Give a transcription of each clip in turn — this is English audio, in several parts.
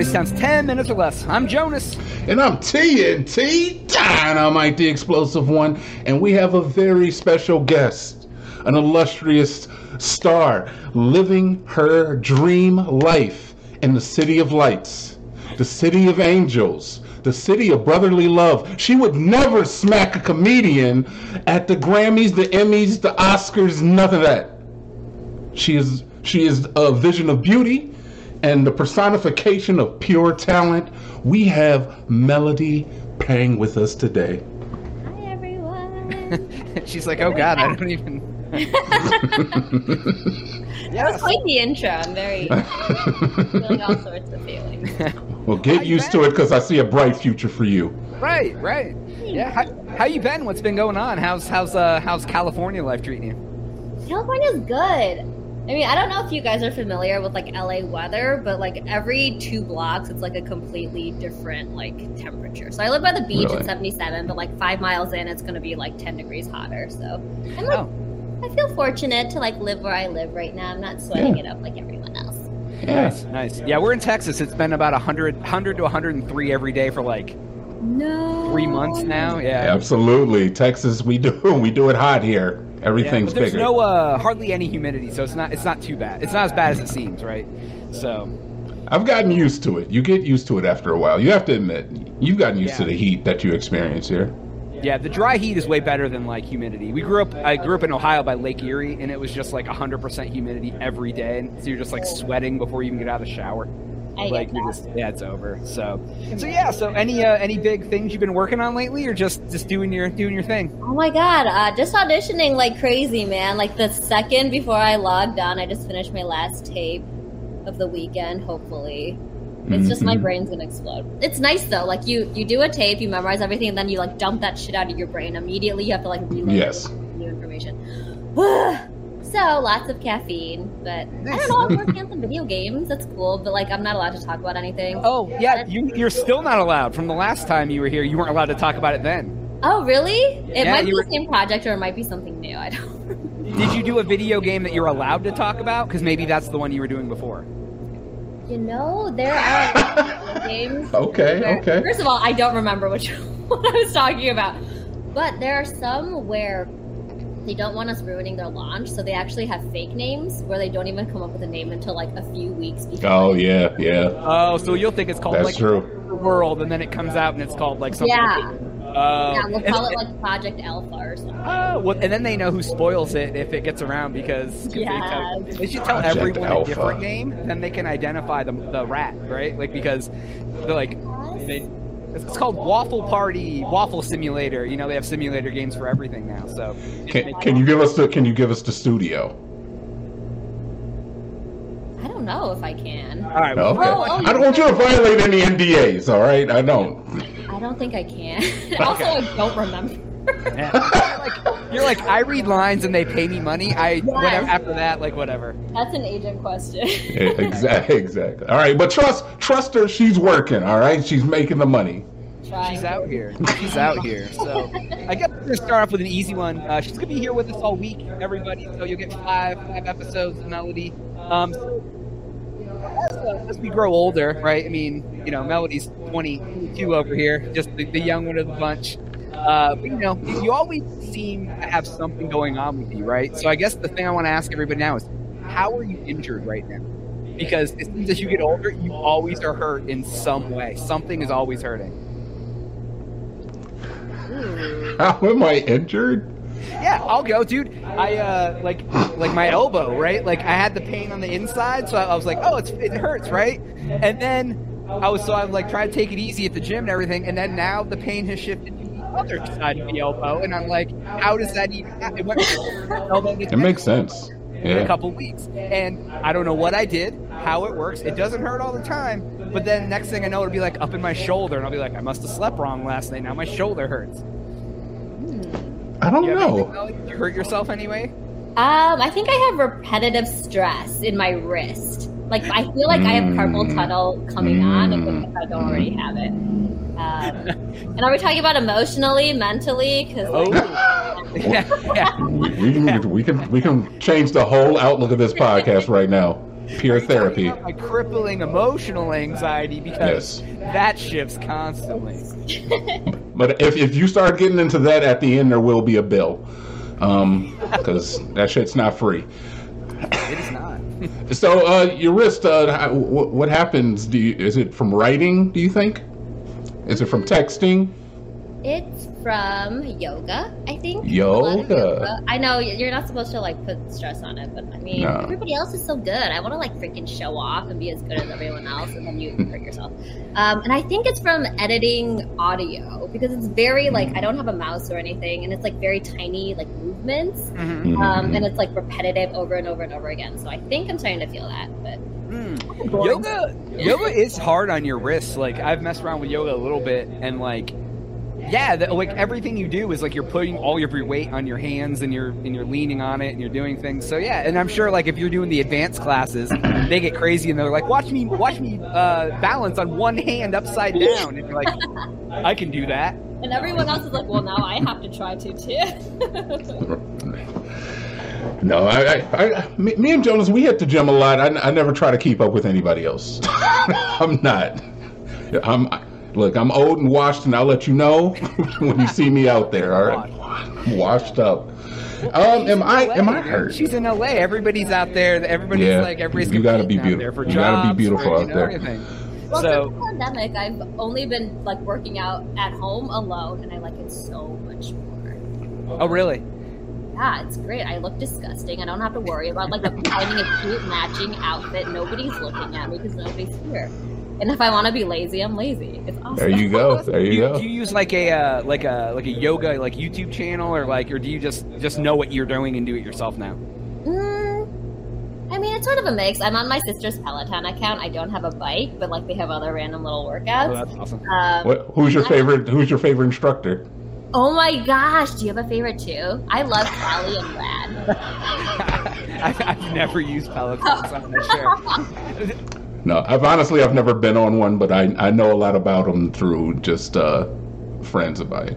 Crazy Town's 10 minutes or less. I'm Jonas. And I'm TNT, Dynamite the Explosive One. And we have a very special guest, an illustrious star living her dream life in the City of Lights, the City of Angels, the City of Brotherly Love. She would never smack a comedian at the Grammys, the Emmys, the Oscars, none of that. She is she is a vision of beauty and the personification of pure talent. We have Melody Peng with us today. Hi everyone. She's like, oh god, I don't even. That was quite the intro. I'm very feeling all sorts of feelings. Well, get How you used to it because I see a bright future for you. Right, right. Yeah. How, how you been? What's been going on? How's how's uh how's California life treating you? California's good. I mean, I don't know if you guys are familiar with like LA weather, but like every two blocks, it's like a completely different like temperature. So I live by the beach Really? at 77, but like five miles in, it's going to be like 10 degrees hotter. So I'm like, Oh. I feel fortunate to like live where I live right now. I'm not sweating Yeah. it up like everyone else. Nice, nice. Yeah, we're in Texas. It's been about 100, 100 to 103 every day for like No. three months now. Yeah. Absolutely, Texas. We do we do it hot here. Yeah, Everything's but there's bigger. no uh, hardly any humidity, so it's not it's not too bad. It's not as bad as it seems, right? So I've gotten used to it. You get used to it after a while. You have to admit, you've gotten used to the heat that you experience here. yeah, the dry heat is way better than like humidity. We grew up I grew up in Ohio by Lake Erie, and it was just like 100% humidity every day, and so you're just like sweating before you even get out of the shower. I like you're just yeah, it's over. So so yeah. So any uh, any big things you've been working on lately, or just just doing your doing your thing? Oh my god, uh, just auditioning like crazy, man. Like the second before I logged on, I just finished my last tape of the weekend, hopefully. It's just my Mhm. brain's gonna explode. It's nice though. Like you, you do a tape, you memorize everything, and then you like dump that shit out of your brain immediately. You have to like reload Yes. new information. so lots of caffeine, but I don't know. I'm working on some video games. That's cool, but like I'm not allowed to talk about anything. Oh yeah, you, you're still not allowed. From the last time you were here, you weren't allowed to talk about it then. Oh, really? It Yeah, might be were- the same project, or it might be something new. I don't. Did you do a video game that you're allowed to talk about? Because maybe that's the one you were doing before. You know, there are games. Okay, where- okay. First of all, I don't remember which one I was talking about, but there are some where they don't want us ruining their launch, so they actually have fake names where they don't even come up with a name until like a few weeks before. Oh yeah, yeah. Oh, so you'll think it's called That's like true. World, and then it comes out and it's called like something. Yeah, Oh. yeah, we'll call it like Project Alpha or something. Oh, well, and then they know who spoils it if it gets around because 'cause they, tell, they should tell Project everyone Alpha. a different name, then they can identify the, the rat, right? Like because they're like they, it's called Waffle Party, Waffle Simulator. You know they have simulator games for everything now. So Can, can you give us the Can you give us the studio? I don't know if I can. all right, Okay. well, oh, I don't want you to violate any NDAs. All right, I don't. I don't think I can. also, I don't remember. Yeah. you're, like, you're like I read lines and they pay me money. I whatever after that like whatever. That's an agent question. exactly, exactly. All right, but trust trust her. She's working. All right, she's making the money. Trying She's out here. She's out here. So I guess we're gonna start off with an easy one. Uh, she's gonna be here with us all week, everybody. So you'll get five five episodes of Melody. Um, so, as, uh, as we grow older, right? I mean, you know, Melody's 22 over here, just the, the young one of the bunch. Uh, but you know, you, you always seem to have something going on with you, right? So I guess the thing I want to ask everybody now is, how are you injured right now? Because it seems as you get older, you always are hurt in some way. Something is always hurting. How am I injured? Yeah, I'll go, dude. I uh like like my elbow, right? Like I had the pain on the inside, so I, I was like, oh, it's it hurts, right? And then I was so I was like trying to take it easy at the gym and everything, and then now the pain has shifted to the other side of the elbow, and I'm like, how does that even? happen? It went from the elbow to It makes sense. in a couple weeks, and I don't know what I did, how it works. It doesn't hurt all the time, but then next thing I know, it'll be like up in my shoulder, and I'll be like, I must have slept wrong last night. Now my shoulder hurts. Hmm. I don't You, know. anything, You hurt yourself anyway? Um, I think I have repetitive stress in my wrist. Like I feel like I have carpal Mm. tunnel coming on, Mm. even if I don't already have it. Um, and are we talking about emotionally, mentally? Because Oh. yeah, yeah. We, we can we can we can change the whole outlook of this podcast right now. pure Are you therapy. about My crippling emotional anxiety because Yes. that shifts constantly. But if, if you start getting into that at the end, there will be a bill. Um, because that shit's not free. It is not. So, uh, your wrist, uh, what, happens? Do you, is it from writing, do you think? Is it from texting? It's from yoga, I think. A lot of Yoga. I know you're not supposed to like put stress on it, but I mean, No. everybody else is so good. I want to like freaking show off and be as good as everyone else, and then you hurt yourself. Um, and I think it's from editing audio because it's very like I don't have a mouse or anything, and it's like very tiny like movements, Mhm. um, and it's like repetitive over and over and over again. So I think I'm starting to feel that, but Mm. Yoga, yoga is hard on your wrists. Like I've messed around with yoga a little bit, and like, yeah, the, like everything you do is like you're putting all of your weight on your hands, and you're and you're leaning on it, and you're doing things. So yeah, and I'm sure like if you're doing the advanced classes, they get crazy, and they're like, watch me, watch me uh, balance on one hand upside down, and you're like, I can do that. and everyone else is like, well, now I have to try to too. No, I, I, I me, me and Jonas, we hit the gym a lot. I, I never try to keep up with anybody else. I'm not. I'm look. I'm old and washed, and I'll let you know when you see me out there. All right, I'm washed up. Um, am I am I hurt? She's in LA. Everybody's out there. Everybody's Yeah, like everybody's you gotta be beautiful. there for You gotta be jobs, beautiful for, you out know, there. everything. Well, So- since the pandemic, I've only been like working out at home alone, and I like it so much more. Oh really? Yeah, it's great. I look disgusting. I don't have to worry about like finding a cute matching outfit. Nobody's looking at me because nobody's here. And if I want to be lazy, I'm lazy. It's awesome. There you go. There you you, go. do you use like a uh, like a like a yoga like YouTube channel or like or do you just just know what you're doing and do it yourself now? Mm, I mean, it's sort of a mix. I'm on my sister's Peloton account. I don't have a bike, but like they have other random little Oh, workouts. that's awesome. Um, What, who's your favorite? Who's your favorite instructor? oh my gosh, do you have a favorite too? I love Callie and Brad. I've, I've never used Peloton, so I'm not sure. No, I've honestly I've never been on one, but I I know a lot about them through just uh, friends of mine.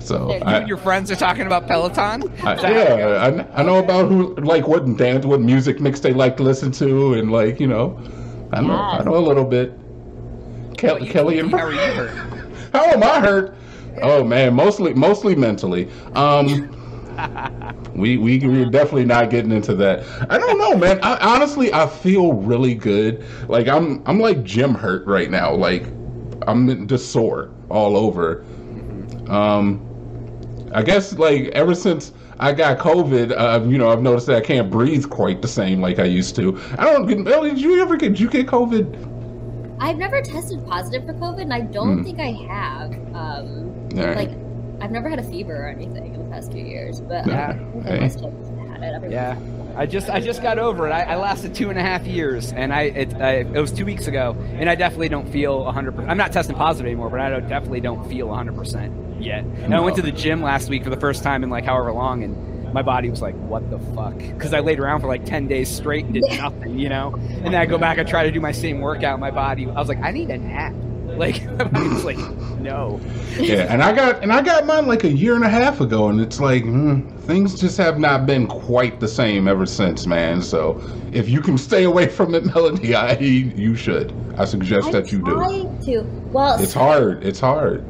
So You I, and your friends are talking about Peloton. I, Is that how it goes? yeah, I, I know about who like what dance, what music mix they like to listen to, and like you know, I know I know a little bit. What you- Kelly and how are you hurt? how am I hurt? Oh man, mostly mostly mentally. Um, we we we're definitely not getting into that. I don't know, man. I, honestly, I feel really good. Like I'm I'm like gym hurt right now. Like I'm just sore all over. Um, I guess like ever since I got COVID, uh, you know, I've noticed that I can't breathe quite the same like I used to. I don't. get- Ellie, did you ever get? Did you get COVID? I've never tested positive for COVID, and I don't Hmm. think I have. Um, right. Like, I've never had a fever or anything in the past few years, but Yeah. Uh, I I Hey. must have had it. Every Yeah, I just I just got over it. I, I lasted two and a half years, and I it, I it was two weeks ago, and I definitely don't feel hundred percent. I'm not testing positive anymore, but I don't, definitely don't feel hundred percent yet. And I went to the gym last week for the first time in like however long, and my body was like, "What the fuck?" Because I laid around for like ten days straight and did nothing, you know. And then I go back and try to do my same workout. My body, I was like, "I need a nap." Like my was like, "No." yeah, and I got and I got mine like a year and a half ago, and it's like mm, things just have not been quite the same ever since, man. So if you can stay away from it, Melody, I you should. I suggest I that you do. tried to. Well, It's hard. It's hard.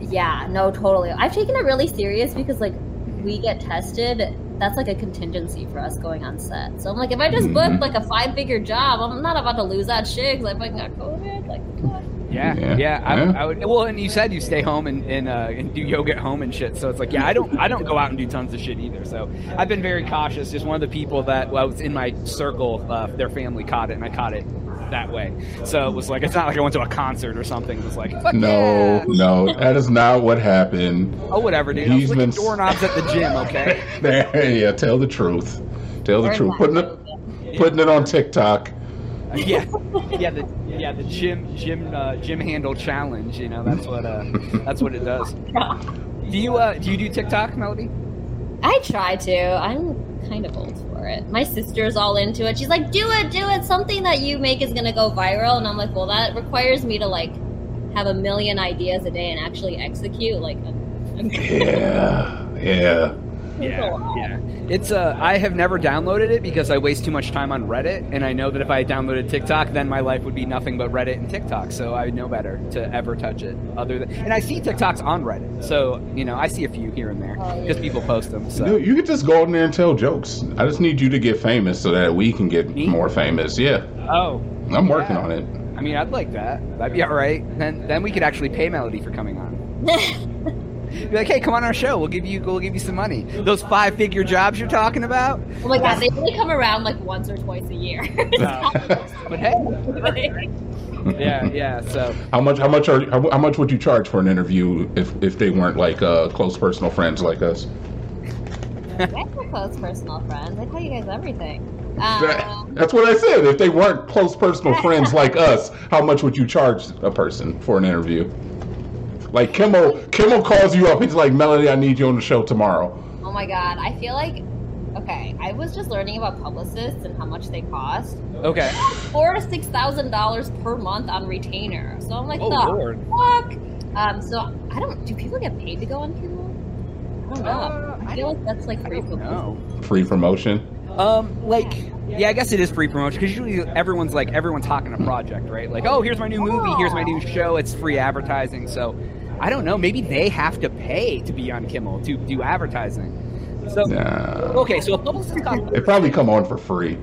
Yeah, no, totally. I've taken it really serious because like we get tested. That's like a contingency for us going on set. So I'm like, if I just Mhm. booked like a five figure job, I'm not about to lose that shit because I fucking got COVID. Like, what? Yeah, Yeah. yeah. I, Yeah. I would. Well, and you said you stay home and and, uh, and do yoga at home and shit. So it's like, yeah, I don't I don't go out and do tons of shit either. So I've been very cautious. Just one of the people that well, was in my circle, uh, their family caught it, and I caught it that way. So it was like it's not like I went to a concert or something. It was like, fuck No, yeah. no, that is not what happened. oh whatever, dude. I He's was licking been- doorknobs at the gym. Okay. yeah, tell the truth. Tell the Or truth. Putting it putting it on TikTok. yeah, yeah. The yeah the gym gym uh, gym handle challenge. You know that's what uh that's what it does. Do you uh do you do TikTok, Melody? I try to. I'm kind of old for it. My sister's all into it. She's like, "Do it, do it. Something that you make is gonna go viral." And I'm like, "Well, that requires me to like have a million ideas a day and actually execute." Like, I'm, I'm Yeah, yeah. Yeah, yeah. It's uh, I have never downloaded it because I waste too much time on Reddit, and I know that if I downloaded TikTok, then my life would be nothing but Reddit and TikTok. So I know better to ever touch it. Other than, and I see TikToks on Reddit, so you know I see a few here and there Oh, because people post them. So Dude, you could just go in there and tell jokes. I just need you to get famous so that we can get Me? more famous. Yeah, oh, I'm working Yeah. on it. I mean, I'd like that. That'd be all right. Then then we could actually pay Melody for coming on. Be like, hey, come on our show. We'll give you we'll give you some money. Those five figure jobs you're talking about. Oh my god, they only come around like once or twice a year. But hey, yeah, yeah. So How much? How much are? How, how much would you charge for an interview if if they weren't like uh, close personal friends like us? Guys are close personal friends. I tell you guys everything. Um, That's what I said. If they weren't close personal friends like us, how much would you charge a person for an interview? Like Kimmel, Kimmel calls you up. He's like, "Melody, I need you on the show tomorrow." oh my god, I feel like okay. I was just learning about publicists and how much they cost. okay. Four to six thousand dollars per month on retainer. So I'm like, Oh, the Lord. fuck. Um, so I don't. Do people get paid to go on Kimmel? I don't know. Uh, I feel like that's like free don't Free promotion. Um, like, yeah, I guess it is free promotion because usually everyone's like everyone's talking a project, right? Like, oh, here's my new movie, here's my new show. It's free advertising. So, I don't know. Maybe they have to pay to be on Kimmel to do advertising. So, Nah. okay, so a publicist costs They probably come on for free.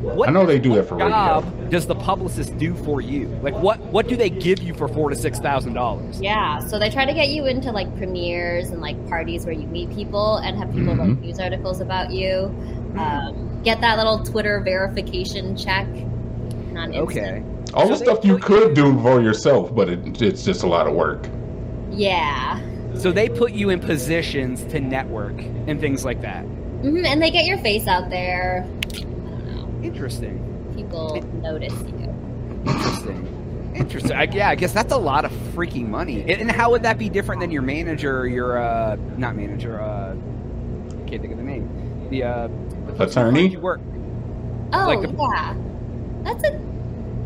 What I know they do that for job radio. does the publicist do for you? Like, what what do they give you for four to six thousand dollars? Yeah, so they try to get you into like premieres and like parties where you meet people and have people write Mhm. news articles about you. Um, get that little Twitter verification check. on Okay. All the So they stuff you could do for yourself, but it, it's just a lot of work. Yeah. So they put you in positions to network and things like that. hmm And they get your face out there. I don't know. Interesting. People notice you. Interesting. Interesting. I, yeah, I guess that's a lot of freaking money. And, and how would that be different than your manager or your uh not manager, uh I can't think of the name. The uh the Attorney? finds You work. Oh, Like the- yeah. That's a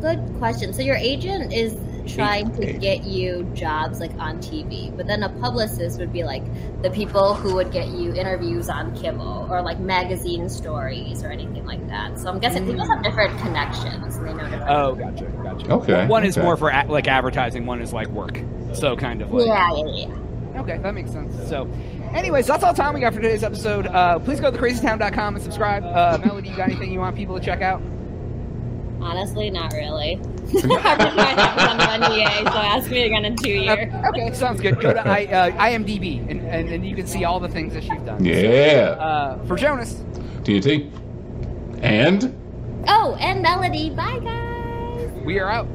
good question. So your agent is trying to get you jobs like on TV, but then a publicist would be like the people who would get you interviews on Kimmel or like magazine stories or anything like that. So I'm guessing people have different connections and they know different. Oh, gotcha, gotcha. Okay, One is okay. more for a- like advertising, one is like work. So kind of like yeah, yeah, yeah. Okay, that makes sense. So, anyways, that's all the time we got for today's episode. Uh, please go to thecrazytown.com and subscribe. Uh, Melody, you got anything you want people to check out? Honestly, not really. I'm just trying to have on NDA, so ask me again in two years. Okay, sounds good. Go to I, uh, IMDb and, and, and you can see all the things that she's done. Yeah. Uh, for Jonas, TNT. And Oh, and Melody. Bye, guys. we are out.